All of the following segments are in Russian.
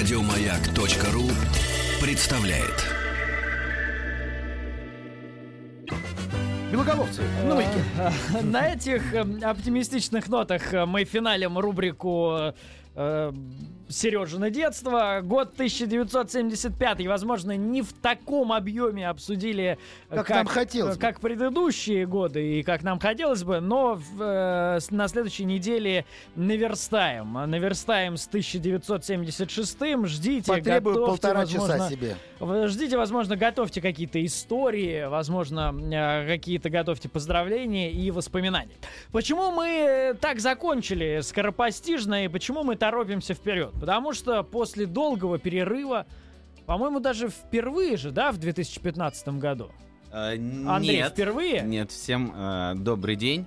Радиомаяк.ру представляет. Белоголовцы, на маяке. На этих э, оптимистичных нотах э, мы финалим рубрику э, Сережина детство. Год 1975. Возможно, не в таком объеме обсудили, э, Как нам хотелось бы. как предыдущие годы и как нам хотелось бы, но э, на следующей неделе наверстаем. Наверстаем с 1976. Ждите, Потребую готовьте, полтора возможно, часа себе. Ждите, возможно, готовьте какие-то истории, возможно, э, какие-то готовьте поздравления и воспоминания. Почему мы э, так закончили скоропостижно и почему мы торопимся вперед? Потому что после долгого перерыва, по-моему, даже впервые же, да, в 2015 году. Э, Андрей, нет, впервые? нет, всем э, добрый день.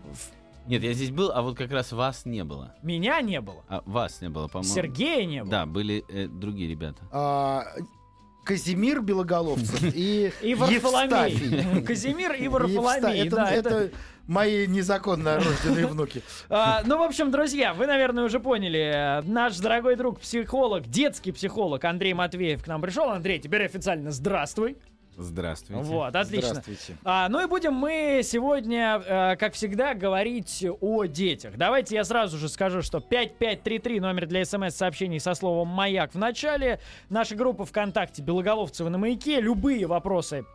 Нет, я здесь был, а вот как раз вас не было. Меня не было. А, вас не было, по-моему. Сергея не было. Да, были э, другие ребята. А, Казимир Белоголовцев и. Евстафий. Казимир и Варфоломей. Это, да, это мои незаконно рожденные внуки. А, ну, в общем, друзья, вы, наверное, уже поняли. Наш дорогой друг, психолог, детский психолог Андрей Матвеев к нам пришел. Андрей, теперь официально здравствуй. Здравствуйте. Вот, отлично. Здравствуйте. А, ну и будем мы сегодня, э, как всегда, говорить о детях. Давайте я сразу же скажу, что 5533 номер для смс-сообщений со словом «Маяк» в начале. Наша группа ВКонтакте «Белоголовцевы на маяке». Любые вопросы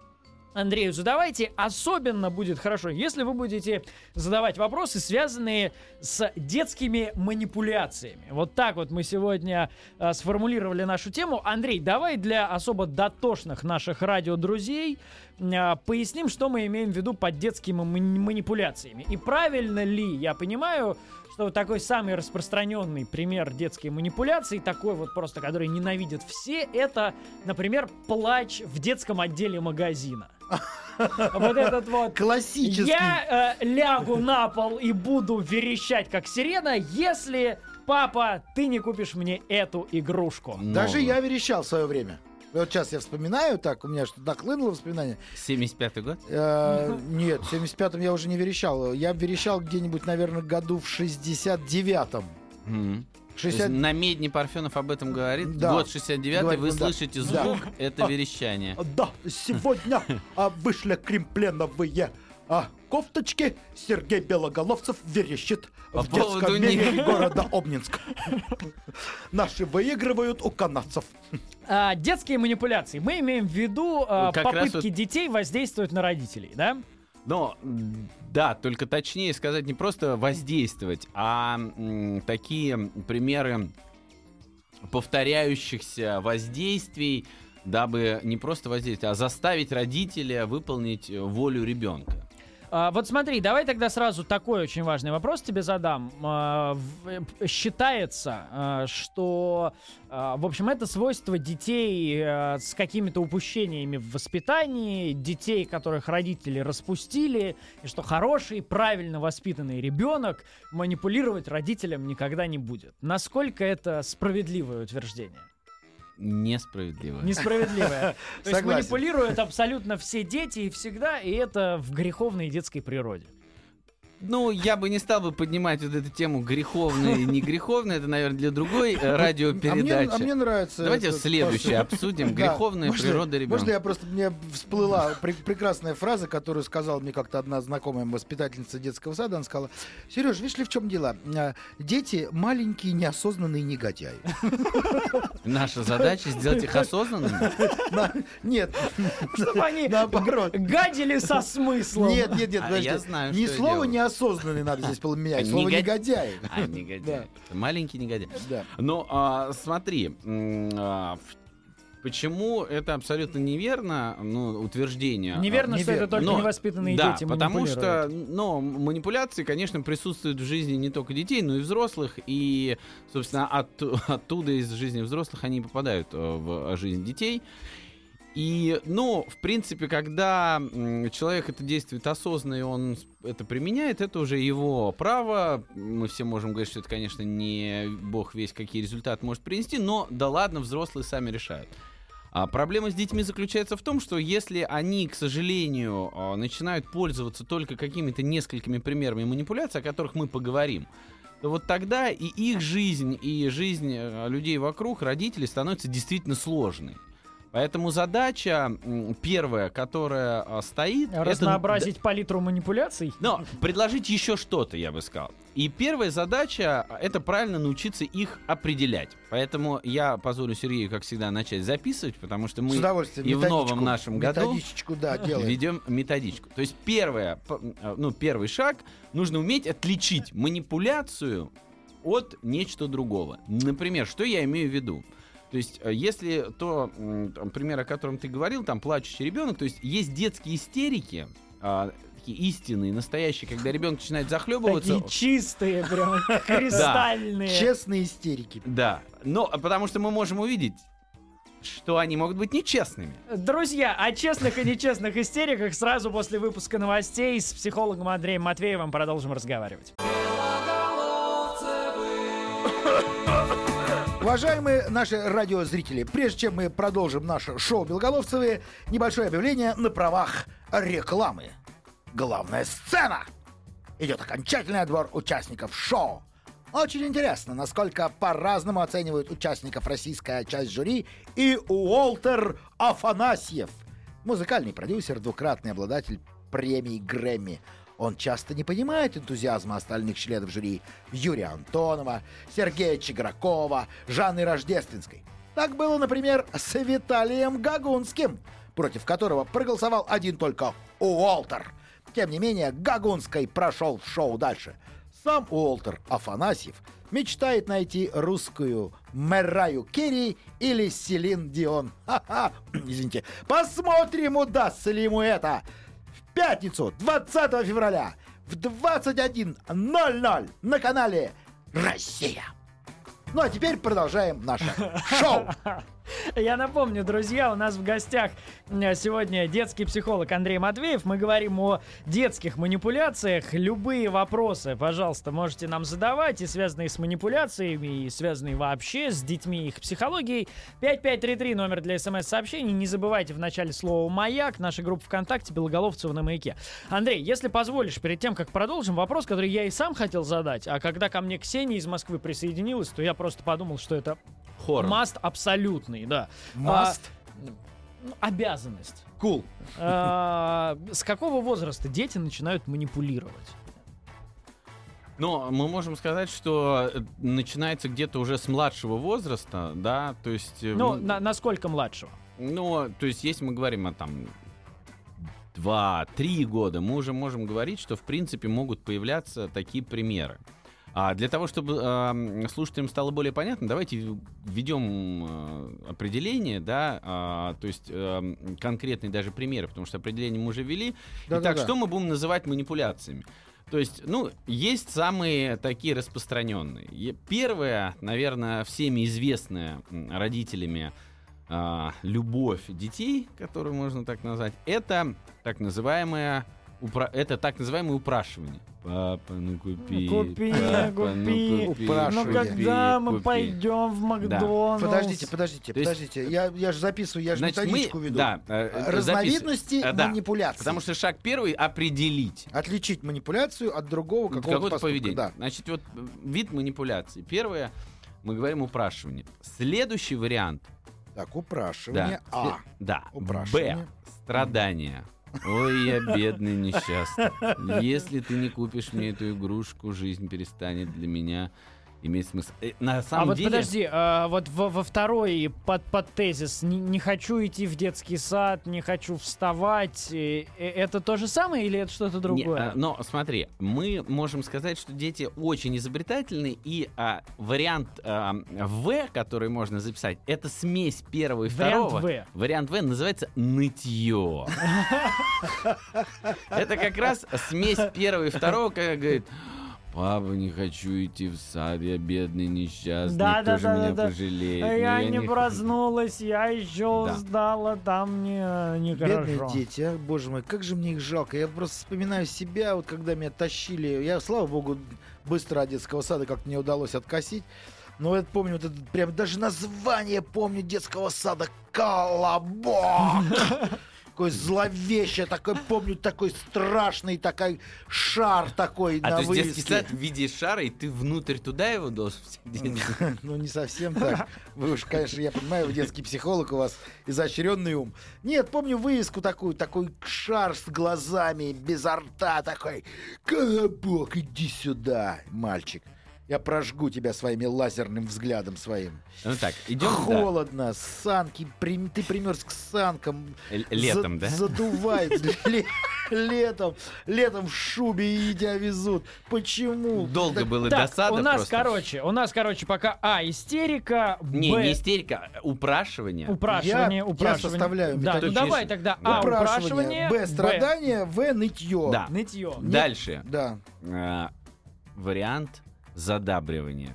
Андрею задавайте. Особенно будет хорошо, если вы будете задавать вопросы, связанные с детскими манипуляциями. Вот так вот мы сегодня э, сформулировали нашу тему. Андрей, давай для особо дотошных наших радиодрузей э, поясним, что мы имеем в виду под детскими мани- манипуляциями. И правильно ли я понимаю, что вот такой самый распространенный пример детской манипуляции, такой вот просто, который ненавидят все, это, например, плач в детском отделе магазина. Вот этот вот Классический. я э, лягу на пол и буду верещать как сирена, если папа, ты не купишь мне эту игрушку. Даже я верещал в свое время. Вот сейчас я вспоминаю, так, у меня что-то нахлынуло воспоминание. 75-й год? Э, нет, в 75-м я уже не верещал. Я верещал где-нибудь, наверное, году в 69-м. Мгм. То 60... есть На медне Парфенов об этом говорит. Да. Год 69-й, Говорит, вы ну да. слышите Да. звук, это верещание. Да, сегодня а, вышли кремпленовые а, кофточки. Сергей Белоголовцев верещит По в детском мире города Обнинск. Наши выигрывают у канадцев. А, детские манипуляции. Мы имеем в виду а, Как попытки вот- детей воздействовать на родителей, да? Но, да, только точнее сказать не просто воздействовать, а м, такие примеры повторяющихся воздействий, дабы не просто воздействовать, а заставить родителя выполнить волю ребенка. А, вот смотри, давай тогда сразу такой очень важный вопрос тебе задам. А, э, считается, а, что, в общем, это свойство детей а, с какими-то упущениями в воспитании, детей, которых родители распустили, и что хороший, правильно воспитанный ребенок манипулировать родителям никогда не будет. Насколько это справедливое утверждение? Несправедливо. Несправедливое. То есть манипулируют абсолютно все дети и всегда, и это в греховной детской природе. Ну, я бы не стал бы поднимать вот эту тему греховная и не греховная, это, наверное, для другой э, А мне, радиопередачи. а мне нравится. Давайте это следующее просто- обсудим. Да. Греховная Можно- природа ребенка. Можно я просто мне всплыла пре- прекрасная фраза, которую сказала мне как-то одна знакомая воспитательница детского сада. Она сказала: Сереж, видишь ли, в чем дело? А, Дети маленькие, неосознанные негодяи. Наша задача сделать их осознанными. На- Нет, Чтобы они наоборот. гадили со смыслом. Нет, нет, нет, А я знаю, я слова делаю. Неосознанный надо здесь поменять, слово негод- негодяй. А, негодяй. Маленький негодяй. Ну, а, смотри, а, почему это абсолютно неверно, ну, утверждение. Неверно, А, что это неверно. только Но- невоспитанные да, дети потому что, манипулируют. ну, манипуляции, конечно, присутствуют в жизни не только детей, но и взрослых, и, собственно, от- оттуда из жизни взрослых они попадают э, в жизнь детей. И, ну, в принципе, когда человек это действует осознанно, и он это применяет, это уже его право. Мы все можем говорить, что это, конечно, не бог весь какие результаты может принести, но да ладно, взрослые сами решают. А проблема с детьми заключается в том, что если они, к сожалению, а, начинают пользоваться только какими-то несколькими примерами манипуляций, о которых мы поговорим, то вот тогда и их жизнь, и жизнь э, людей вокруг, родителей, становится действительно сложной. Поэтому задача первая, которая а, стоит, это Разнообразить палитру манипуляций. но предложить еще что-то, я бы сказал. И первая задача — это правильно научиться их определять. Поэтому я позволю Сергею, как всегда, начать записывать, потому что С мы удовольствием. и в новом нашем году Методичку, да, делаем. ведем методичку. То есть первое, э, ну, первый шаг — нужно уметь отличить манипуляцию от нечто другого. Например, что я имею в виду? То есть, э, если то, там, пример, о котором ты говорил, там плачущий ребенок, то есть есть детские истерики, а, такие истинные, настоящие, когда ребенок начинает захлебываться. Такие чистые, прям кристальные. Честные истерики. Да, но а, потому что мы можем увидеть, что они могут быть нечестными. Друзья, о честных и нечестных истериках сразу после выпуска новостей с психологом Андреем Матвеевым продолжим разговаривать. Уважаемые наши радиозрители, прежде чем мы продолжим наше шоу «Белголовцевые», небольшое объявление на правах рекламы. Главная сцена! Идет окончательный отбор участников шоу. Очень интересно, насколько по-разному оценивают участников российская часть жюри и Уолтер Афанасьев, музыкальный продюсер, двукратный обладатель премии Грэмми. Он часто не понимает энтузиазма остальных членов жюри Юрия Антонова, Сергея Чигракова, Жанны Рождественской. Так было, например, с Виталием Гагунским, против которого проголосовал один только Уолтер. Тем не менее, Гагунской прошел в шоу дальше. Сам Уолтер Афанасьев мечтает найти русскую Мэраю Керри или Селин Дион. Ха-ха, извините. Посмотрим, удастся ли ему это. Пятницу, 20 февраля, в 21.00 на канале «Россия». Ну а теперь продолжаем наше шоу. Я напомню, друзья, у нас в гостях сегодня детский психолог Андрей Матвеев. Мы говорим о детских манипуляциях. Любые вопросы, пожалуйста, можете нам задавать, и связанные с манипуляциями, и связанные вообще с детьми их психологией. 5533 номер для смс-сообщений. Не забывайте в начале слова «Маяк», наша группа ВКонтакте «Белоголовцева на маяке». Андрей, если позволишь, перед тем, как продолжим, вопрос, который я и сам хотел задать, а когда ко мне Ксения из Москвы присоединилась, то я просто подумал, что это Хор. Маст абсолютный, да. Маст. А, обязанность. Кул. А, С какого возраста дети начинают манипулировать? Но мы можем сказать, что э, начинается где-то уже с младшего возраста, да, то есть... э, Ну, м, на, насколько младшего? Ну, то есть, если мы говорим о там 2-3 года, мы уже можем говорить, что в принципе могут появляться такие примеры. А для того, чтобы э, слушателям стало более понятно, давайте введем э, определение, да, а, то есть э, конкретные даже примеры, потому что определение мы уже ввели. Да-да-да. Итак, что мы будем называть манипуляциями? То есть, ну, есть самые такие распространенные. Первое, наверное, всеми известная м, родителями а, любовь детей, которую можно так назвать, это так называемое упра- это так называемое упрашивание. Папа, ну купи. Купи, папа, ну купи. купи, Упрашивание. Ну, когда купи, мы купи. пойдем в Макдональдс? Подождите, подождите, То есть- подождите. Я, я же записываю, я же Значит, методичку мы, веду. да, э, э, Разновидности записывай. Да. манипуляций. Потому что шаг первый определить. Отличить манипуляцию от другого какого-то, какое-то поступка, поведение. Да. Значит, вот э, вид манипуляции. Первое, мы говорим упрашивание. Следующий вариант. Так, упрашивание. Да. А. да. Упрашивание. Б. Страдания. Ой, я бедный несчастный. Если ты не купишь мне эту игрушку, жизнь перестанет для меня иметь смысл. Э, На А самом вот деле... подожди, а вот во, во второй под, под тезис не, не хочу идти в детский сад, не хочу вставать. э, э, Это то же самое или это что-то Не, другое? а, но смотри, мы можем сказать, что дети очень изобретательны, и а, вариант а, В, который можно записать, это смесь первого и Вариант второго. В. Вариант В называется нытье. Это как раз смесь первого и второго, когда говорит, папа, не хочу идти в сад, я бедный, несчастный, Да, кто да, же да, меня да, да. пожалеет? А Ну, я не х- проснулась, я еще Да. сдала, там мне э, Бедные нехорошо. дети, а, боже мой, как же мне их жалко. Я просто вспоминаю себя, вот когда меня тащили. Я, слава богу, быстро от детского сада как мне удалось откосить. Но я помню, вот это прям даже название помню детского сада Колобок. такой зловеще, такой, помню, такой страшный, такой шар такой А на то есть детский вывеске. сад в виде шара, и ты внутрь туда его должен? Ну, не совсем так. Вы уж, конечно, я понимаю, вы детский психолог, у вас изощренный ум. Нет, помню вывеску такую, такой шар с глазами, без рта, такой. Колобок, иди сюда, мальчик. Я прожгу тебя своими лазерным взглядом своим. Ну так, идем Холодно, санки, прим- ты примерз к санкам. летом, За- да? Задувает ле- летом, летом в шубе и тебя везут. Почему? Долго Так, было Так, досада у нас, просто. короче, у нас, короче, пока А, истерика, Не, Б, не истерика, а упрашивание. упрашивание, Я- я упрашивание. составляю Да, ну давай тогда А, упрашивание, Б. Страдания, В. Нытье. Да. нытье. Дальше. Да. А, вариант задабривания.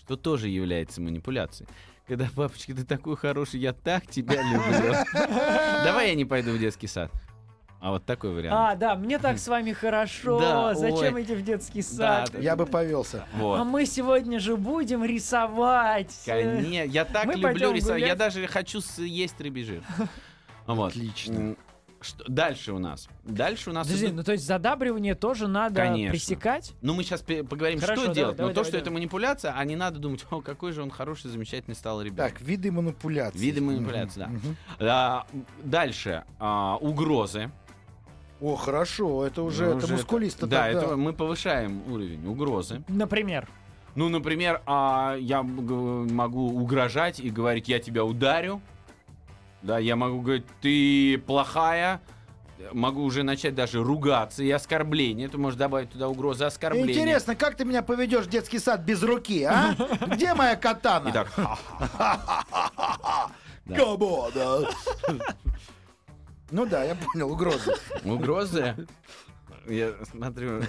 Что тоже является манипуляцией. Когда, папочка, ты такой хороший, я так тебя люблю. Давай я не пойду в детский сад. А вот такой А, вариант. да, мне так с вами хорошо. Да, Зачем ой. идти в детский сад? да. Я бы повелся. А Вот. мы сегодня же будем рисовать. Конечно, я так Мы люблю рисовать. Я даже хочу съесть рыбий жир. Вот. Отлично. Что дальше у нас? Дальше у нас Подожди, идут- ну то есть задабривание тоже надо Конечно. пресекать? Ну, мы сейчас поговорим, Хорошо, что давай, делать. давай, Но то, давай, что давай. это манипуляция, а не надо думать, о, какой же он хороший, замечательный стал ребенок. Так, виды манипуляций. Виды манипуляций, да. Мгм. А, дальше. а, угрозы. О, хорошо, это уже, Ну, это уже мускулисто. Да, тогда. это мы повышаем уровень угрозы. Например. Ну, например, а, я г- могу угрожать и говорить, я тебя ударю. Да, я могу говорить, ты плохая. Могу уже начать даже ругаться и оскорбление. Ты можешь добавить туда угрозы оскорбления. Интересно, как ты меня поведешь в детский сад без руки, а? Где моя катана? Итак, Да. Кабода. Ну да, я понял, угрозы. Угрозы. Я смотрю.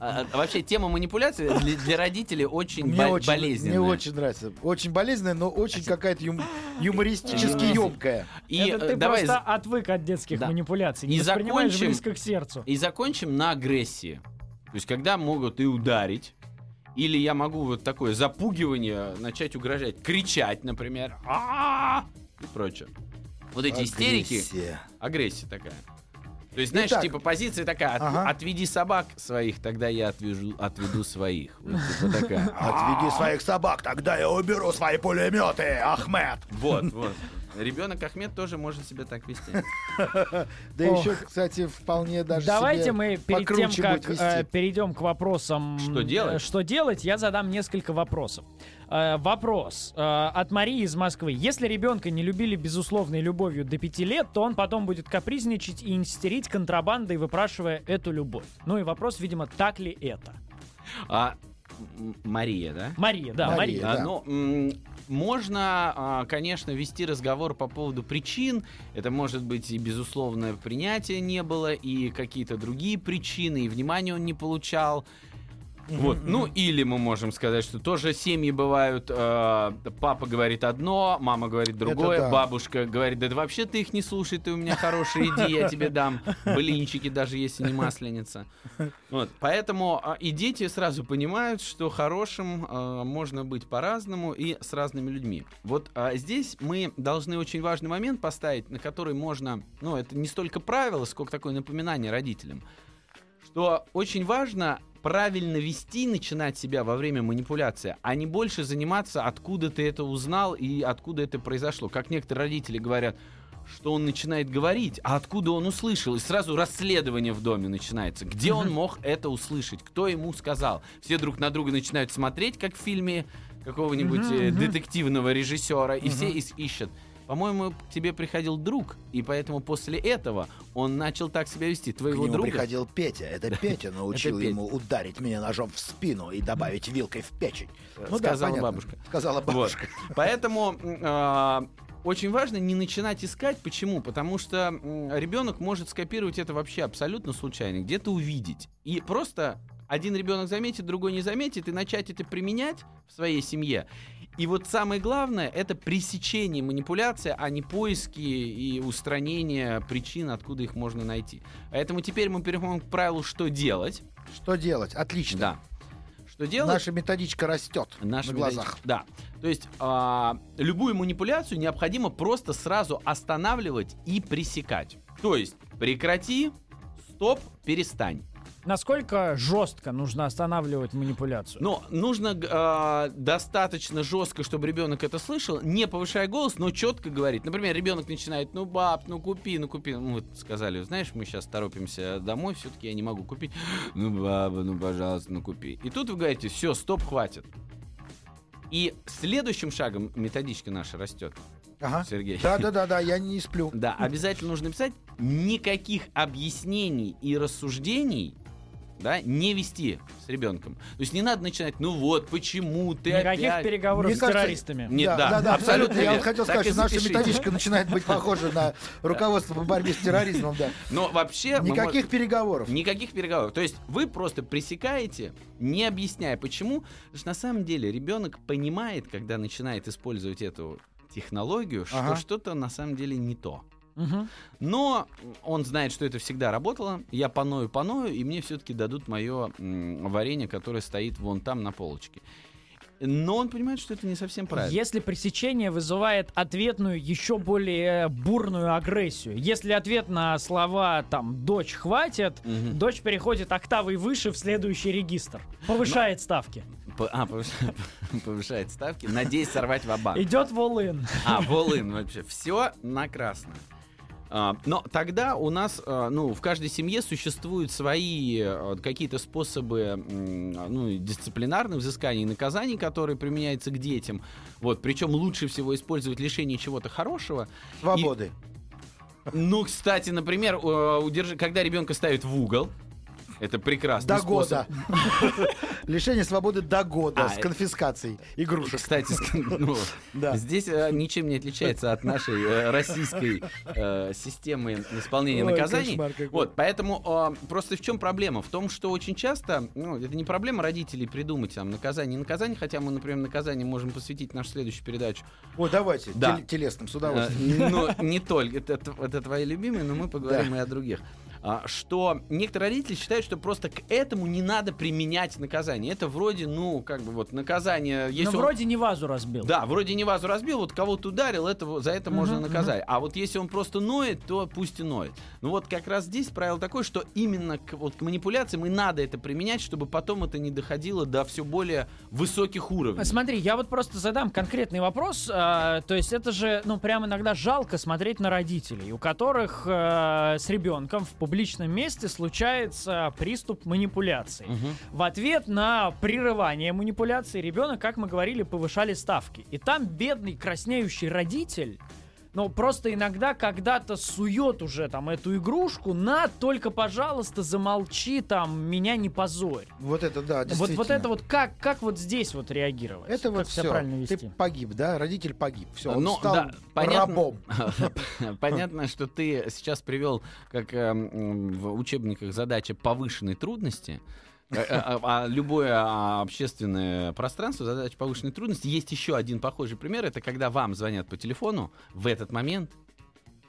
А, а, Вообще тема манипуляции для, для родителей очень, Мне бо- очень, болезненная. мне очень нравится. Очень болезненная, но очень какая-то юм- юмористически емкая. И это э, ты давай просто отвык от детских Да. манипуляций. И Не воспринимаешь закончим- близко к сердцу. И закончим на агрессии. То есть, когда могут и ударить, или я могу вот такое запугивание начать угрожать, кричать, например, «А-а-а!» и прочее. Вот эти истерики, Агрессия. агрессия такая. То есть, знаешь, Итак. типа позиция такая, «От- Ага. отведи собак своих, тогда я отвяжу, отведу своих. Вот типа такая. Отведи своих собак, тогда я уберу свои пулеметы, Ахмед. Вот, вот. Ребенок Ахмед тоже может себя так вести. Да еще, кстати, вполне даже Давайте мы перед тем, как э, перейдем к вопросам, Что делать? э, что делать, я задам несколько вопросов. Э, вопрос э, от Марии из Москвы. Если ребенка не любили безусловной любовью до пяти лет, то он потом будет капризничать и истерить контрабандой, выпрашивая эту любовь. Ну и вопрос, видимо, так ли это? А, Мария, да? Мария, да, Мария. Мария. Да. А, ну, м, можно, а, конечно, вести разговор по поводу причин. Это может быть и безусловное принятие не было, и какие-то другие причины, и внимания он не получал. Вот. Ну, или мы можем сказать, что тоже семьи бывают, э, папа говорит одно, мама говорит другое, да. бабушка говорит, да вообще ты их не слушай, ты у меня хорошая, иди, я тебе дам блинчики, даже если не масленица. Вот. Поэтому а, и дети сразу понимают, что хорошим а, можно быть по-разному и с разными людьми. Вот а, здесь мы должны очень важный момент поставить, на который можно, ну, это не столько правило, сколько такое напоминание родителям, что очень важно правильно вести, начинать себя во время манипуляции, а не больше заниматься, откуда ты это узнал и откуда это произошло. Как некоторые родители говорят, что он начинает говорить, а откуда он услышал, и сразу расследование в доме начинается. Где он мог это услышать, кто ему сказал. Все друг на друга начинают смотреть, как в фильме какого-нибудь э, детективного режиссера, и все ищут. По-моему, к тебе приходил друг, и поэтому после этого он начал так себя вести. К Твоего нему друга. приходил Петя. Это Петя научил ему ударить меня ножом в спину и добавить вилкой в печень. Ну да, сказала понятно. бабушка. Сказала Вот. бабушка. Поэтому м, а, очень важно не начинать искать. Почему? Потому что ребенок может скопировать это вообще абсолютно случайно, где-то увидеть. И просто один ребенок заметит, другой не заметит, и начать это применять в своей семье. И вот самое главное это пресечение манипуляции, а не поиски и устранение причин, откуда их можно найти. Поэтому теперь мы переходим к правилу, что делать. Что делать? Отлично. Да. что делать? Наша методичка растет Наша на глазах. Да. То есть а, любую манипуляцию необходимо просто сразу останавливать и пресекать. То есть прекрати, стоп, перестань. Насколько жестко нужно останавливать манипуляцию? Но нужно а, достаточно жестко, чтобы ребенок это слышал, не повышая голос, но четко говорить. Например, ребенок начинает, ну баб, ну купи, ну купи. Ну, вот сказали, знаешь, мы сейчас торопимся домой, все-таки я не могу купить. Ну баба, ну пожалуйста, ну купи. И тут вы говорите, все, стоп, хватит. И следующим шагом методичка наша растет, Ага. Сергей. Да, да, да, да, я не сплю. Да, обязательно нужно писать никаких объяснений и рассуждений да, не вести с ребенком. То есть не надо начинать, ну вот, почему ты Никаких опять... переговоров Мне с кажется, террористами. Нет, да, да, да, да, абсолютно. Я вот хотел Так сказать, что наша методичка начинает быть похожа на руководство по борьбе с терроризмом, да. Но вообще... Никаких переговоров. Никаких переговоров. То есть вы просто пресекаете, не объясняя почему. Потому что на самом деле ребенок понимает, когда начинает использовать эту технологию, что Ага. что-то на самом деле не то. Мгм. Но он знает, что это всегда работало. Я поною, поною, и мне все-таки дадут мое варенье, которое стоит вон там на полочке. Но он понимает, что это не совсем правильно. Если пресечение вызывает ответную, еще более бурную агрессию. Если ответ на слова там «дочь хватит», Мгм. дочь переходит октавой выше в следующий регистр. Повышает ставки. П- А, повыш- повышает ставки. Надеюсь сорвать в Идет волын. А, волын вообще. Все на красное. А, Но тогда у нас, а, ну, в каждой семье существуют свои а, какие-то способы, ну, дисциплинарных взысканий и наказаний, которые применяются к детям. Вот, причем лучше всего использовать лишение чего-то хорошего. Свободы. Ну, кстати, например, э, удержи- когда ребенка ставят в угол, это прекрасный До способ. года. Лишение свободы до года А, с это- конфискацией игрушек. Кстати, ск- ну, Да. здесь э, ничем не отличается от нашей э, российской э, системы исполнения Ой, наказаний. кошмар какой. Вот, поэтому э, просто в чем проблема? В том, что очень часто, ну, это не проблема родителей придумать там наказание, не наказание, хотя мы, например, наказание можем посвятить нашу следующую передачу. Ой, давайте, Да. тел- телесным, с Э, удовольствием. Но не только, это твои любимые, но мы поговорим и о других. А, Что некоторые родители считают, что просто к этому не надо применять наказание. Это вроде, ну, как бы вот наказание. Но Если он- вроде не вазу разбил. Да, вроде не вазу разбил, вот кого-то ударил, это, за это можно Мгм, наказать. А вот если он просто ноет, то пусть и ноет. Ну вот как раз здесь правило такое, что именно к, вот, к манипуляциям и надо это применять, чтобы потом это не доходило до все более высоких уровней. Смотри, я вот просто задам конкретный вопрос. а, то есть это же, ну, прям иногда жалко смотреть на родителей, у которых а, с ребенком в публичном месте случается приступ манипуляции. Мгм. В ответ на прерывание манипуляции ребенок, как мы говорили, повышали ставки. И там бедный краснеющий родитель, ну, просто иногда когда-то сует уже там эту игрушку, на, только, пожалуйста, замолчи там, меня не позорь. Вот это, да, Вот, действительно. вот это вот как, как вот здесь вот реагировать? Это как вот все. правильно Ты вести? погиб, да? Родитель погиб. Все, он Ну, стал да, понятно. рабом. Понятно, что ты сейчас привел, как эм, в учебниках, задача повышенной трудности. Э, э, А любое а, общественное пространство, задача повышенной трудности. Есть еще один похожий пример. Это когда вам звонят по телефону. В этот момент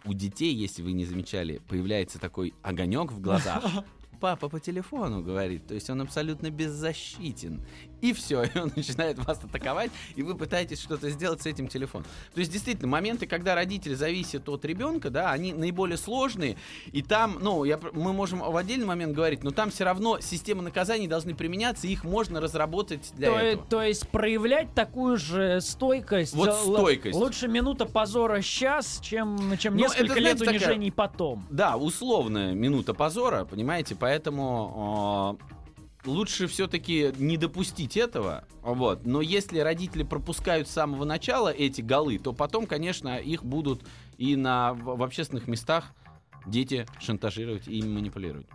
у детей, если вы не замечали, появляется такой огонек в глазах. Папа по телефону говорит, то есть он абсолютно беззащитен. И все, и он начинает вас атаковать, и вы пытаетесь что-то сделать с этим телефоном. То есть, действительно, моменты, когда родитель зависит от ребенка, да, они наиболее сложные. И там, ну, я, мы можем в отдельный момент говорить, но там все равно системы наказаний должны применяться, и их можно разработать для То, этого. то есть проявлять такую же стойкость. Вот Л- стойкость. Лучше минута позора сейчас, чем, чем Ну, несколько это, лет знаете, такая- унижений потом. Да, условная минута позора, понимаете, поэтому э, лучше все-таки не допустить этого, вот. Но если родители пропускают с самого начала эти голы, то потом, конечно, их будут и на в, общественных местах дети шантажировать и ими манипулировать.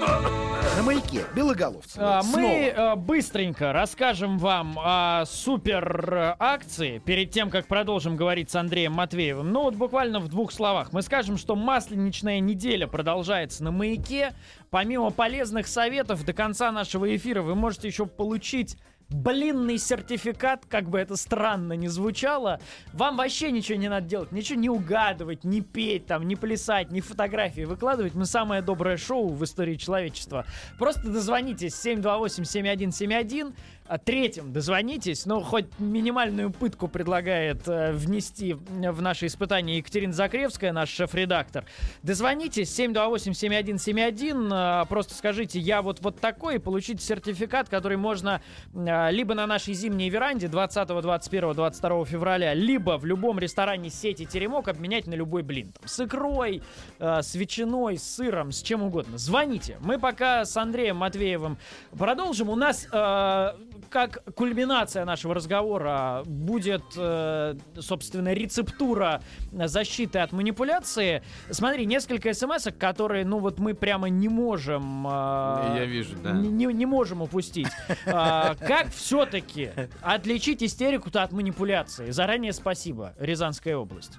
На маяке белоголовцы. А. Мы э, быстренько расскажем вам о супер акции перед тем, как продолжим говорить с Андреем Матвеевым. Ну вот буквально в двух словах. Мы скажем, что масленичная неделя продолжается на маяке. Помимо полезных советов, до конца нашего эфира вы можете еще получить блинный сертификат, как бы это странно не звучало. Вам вообще ничего не надо делать, ничего не угадывать, не петь, там, не плясать, не фотографии выкладывать. Мы самое доброе шоу в истории человечества. Просто дозвонитесь 728-7171, а третьим дозвонитесь, ну, хоть минимальную пытку предлагает э, внести в наше испытание Екатерина Закревская, наш шеф-редактор. Дозвонитесь 728-7171, э, просто скажите, я вот, вот такой, и получите сертификат, который можно э, либо на нашей зимней веранде 20, 21, 22 февраля, либо в любом ресторане сети Теремок обменять на любой блин. Там, с икрой, э, с ветчиной, с сыром, с чем угодно. Звоните. Мы пока с Андреем Матвеевым продолжим. У нас э, как кульминация нашего разговора будет, э, собственно, рецептура защиты от манипуляции. Смотри, несколько смс которые, ну вот мы прямо не можем... э, Я вижу, да. Не, не- можем упустить. А, Как все-таки отличить истерику-то от манипуляции? Заранее спасибо, Рязанская область.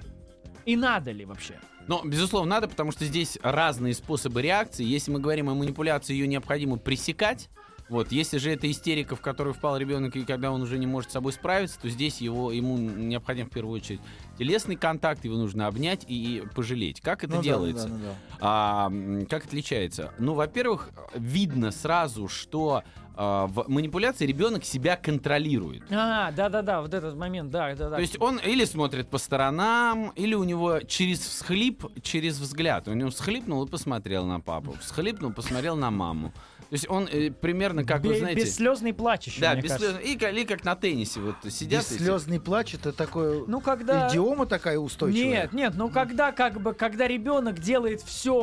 И надо ли вообще? Но, безусловно, надо, потому что здесь разные способы реакции. Если мы говорим о манипуляции, ее необходимо пресекать. Вот, если же это истерика, в которую впал ребенок, и когда он уже не может с собой справиться, то здесь его, ему необходим в первую очередь телесный контакт, его нужно обнять и пожалеть. Как это Ну да, делается? ну да, ну да. А, как отличается? Ну, во-первых, видно сразу, что а, в манипуляции ребенок себя контролирует. А, да-да-да, вот этот момент, да, да-да. То есть он или смотрит по сторонам, или у него через всхлип, через взгляд. У него всхлипнул и посмотрел на папу. Всхлипнул, посмотрел на маму. То есть он э, примерно, как вы Бе- знаете... Бесслезный плач еще, да, кажется. И, или как на теннисе вот сидят. и- Бесслезный плач это такое Ну, когда... идиома такая устойчивая. Нет, нет, ну когда как бы, когда ребенок делает все,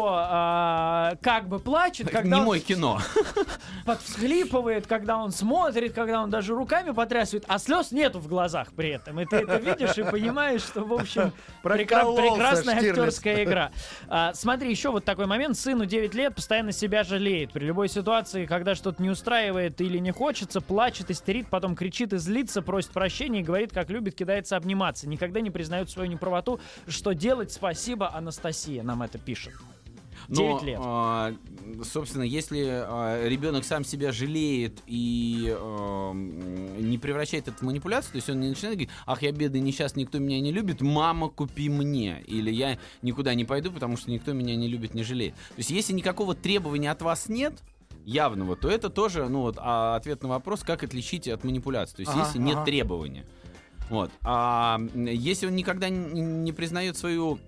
как бы плачет, Так, когда не он мой кино. подвсхлипывает, когда он смотрит, когда он даже руками потрясывает, а слез нету в глазах при этом. И ты это видишь и понимаешь, что, в общем, прекра- прекрасная Штирлиц. актерская игра. А, смотри, еще вот такой момент. Сыну 9 лет постоянно себя жалеет. При любой ситуации, когда что-то не устраивает или не хочется, плачет, истерит, потом кричит и злится, просит прощения и говорит, как любит, кидается обниматься. Никогда не признает свою неправоту. Что делать? Спасибо, Анастасия нам это пишет. Но, 9 лет. а, собственно, если а, ребенок сам себя жалеет и а, не превращает это в манипуляцию, то есть он не начинает говорить, ах, я бедный, несчастный, никто меня не любит, мама, купи мне. Или я никуда не пойду, потому что никто меня не любит, не жалеет. То есть если никакого требования от вас нет, явного, то это тоже ну, вот, а, ответ на вопрос, как отличить от манипуляции. То есть Ага, если нет ага. требования. Вот. А если он никогда не признает свою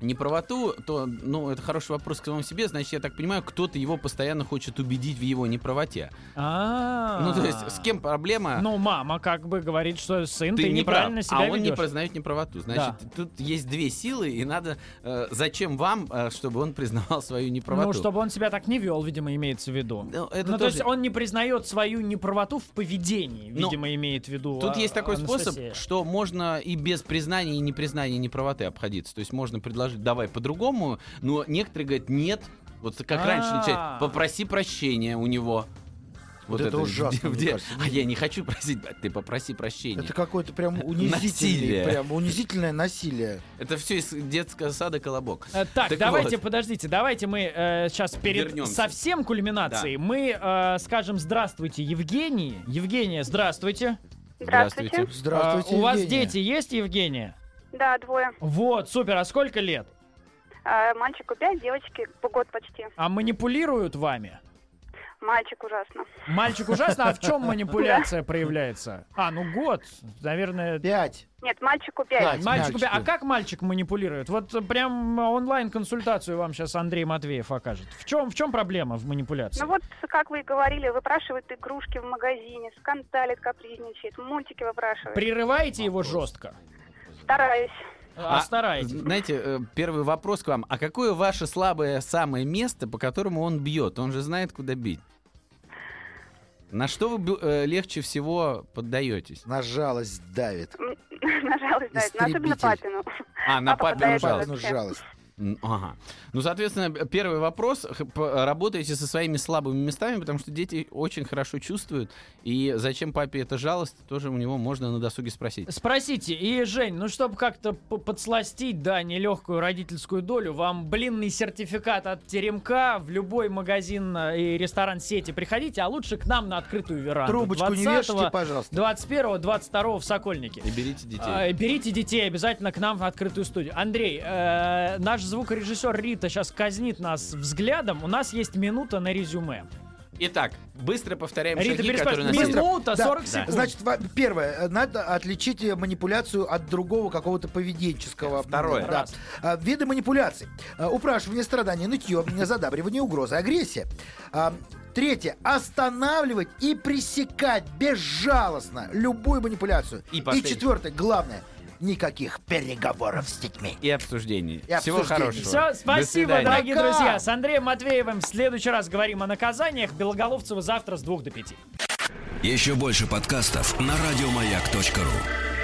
неправоту, то, ну, это хороший вопрос к самому себе. Значит, я так понимаю, кто-то его постоянно хочет убедить в его неправоте. А. Ну, то есть, с кем проблема? Ну, мама как бы говорит, что сын, ты, ты не прав, неправильно себя а он не ведёшь. признает неправоту. Значит, тут есть две силы, и надо... э, зачем вам, э, чтобы он признавал свою неправоту? Ну, чтобы он себя так не вел, видимо, имеется в виду. Ну, это ну, то есть тоже- он не признает свою неправоту в поведении, Ну, видимо, имеет в виду. Тут а, есть такой Анастасия. способ, что можно и без признания и непризнания неправоты обходиться. То есть можно предложить, давай по-другому, но некоторые говорят, нет, вот как раньше А. начать, попроси прощения у него. Вот это ужасно, мне где- кажется. а я не хочу просить, а ты попроси прощения. Это Это, какое-то прям унизительное, Насилие. прям унизительное насилие. все из детского сада колобок. Э, Так, Так давайте, вот. подождите, давайте мы сейчас перед Вернемся. совсем кульминацией мы э, скажем здравствуйте Евгении. Евгения, здравствуйте. Здравствуйте. Здравствуйте, А, у вас дети есть, Евгения? Да, двое. Вот, супер. А сколько лет? А, мальчику пять, девочке по год почти. А манипулируют вами? Мальчик ужасно. Мальчик ужасно, а в чем манипуляция проявляется? А, ну год, наверное. Пять. Нет, мальчику пять. Пять. Мальчик, мальчику. а как мальчик манипулирует? Вот прям онлайн-консультацию вам сейчас Андрей Матвеев окажет. В чем, в чем проблема в манипуляции? Ну вот, как вы и говорили, выпрашивает игрушки в магазине, скандалит, капризничает, мультики выпрашивает. Прерываете его жестко? Стараюсь. А, стараетесь? Знаете, э, первый вопрос к вам. А какое ваше слабое самое место, по которому он бьет? Он же знает, куда бить. На что вы э, легче всего поддаетесь? На жалость давит. На жалость, да, но особенно папину. А, на папину жалость. Жалость. Ага. Ну, соответственно, первый вопрос. Работаете со своими слабыми местами, потому что дети очень хорошо чувствуют. И зачем папе эта жалость, тоже у него можно на досуге спросить. Спросите, и, Жень, ну, чтобы как-то подсластить, да, нелегкую родительскую долю, вам блинный сертификат от Теремка в любой магазин э, и ресторан сети приходите, а лучше к нам на открытую веранду. Трубочку не 20-го, вешайте, пожалуйста. 21 22 в Сокольнике. И берите детей. А, Берите детей обязательно к нам в открытую студию. Андрей, э, наш звукорежиссер Рита сейчас казнит нас взглядом. У нас есть минута на резюме. Итак, быстро повторяем Рита шаги, которые у нас есть. Минута, Да. 40 Да. секунд. Значит, во- первое, э, надо отличить э, манипуляцию от другого какого-то поведенческого. Второе. Да. Раз. А, Виды манипуляций. А, Упрашивание, страдание, нытье, задабривание, угроза, агрессия. А, Третье. Останавливать и пресекать безжалостно любую манипуляцию. И И последнее. четвертое, главное. Никаких переговоров с детьми. И обсуждений. И Всего обсуждений. хорошего. Все, спасибо, дорогие Пока. друзья. С Андреем Матвеевым в следующий раз говорим о наказаниях. Белоголовцева завтра с 2 до 5. Еще больше подкастов на радиомаяк.ру.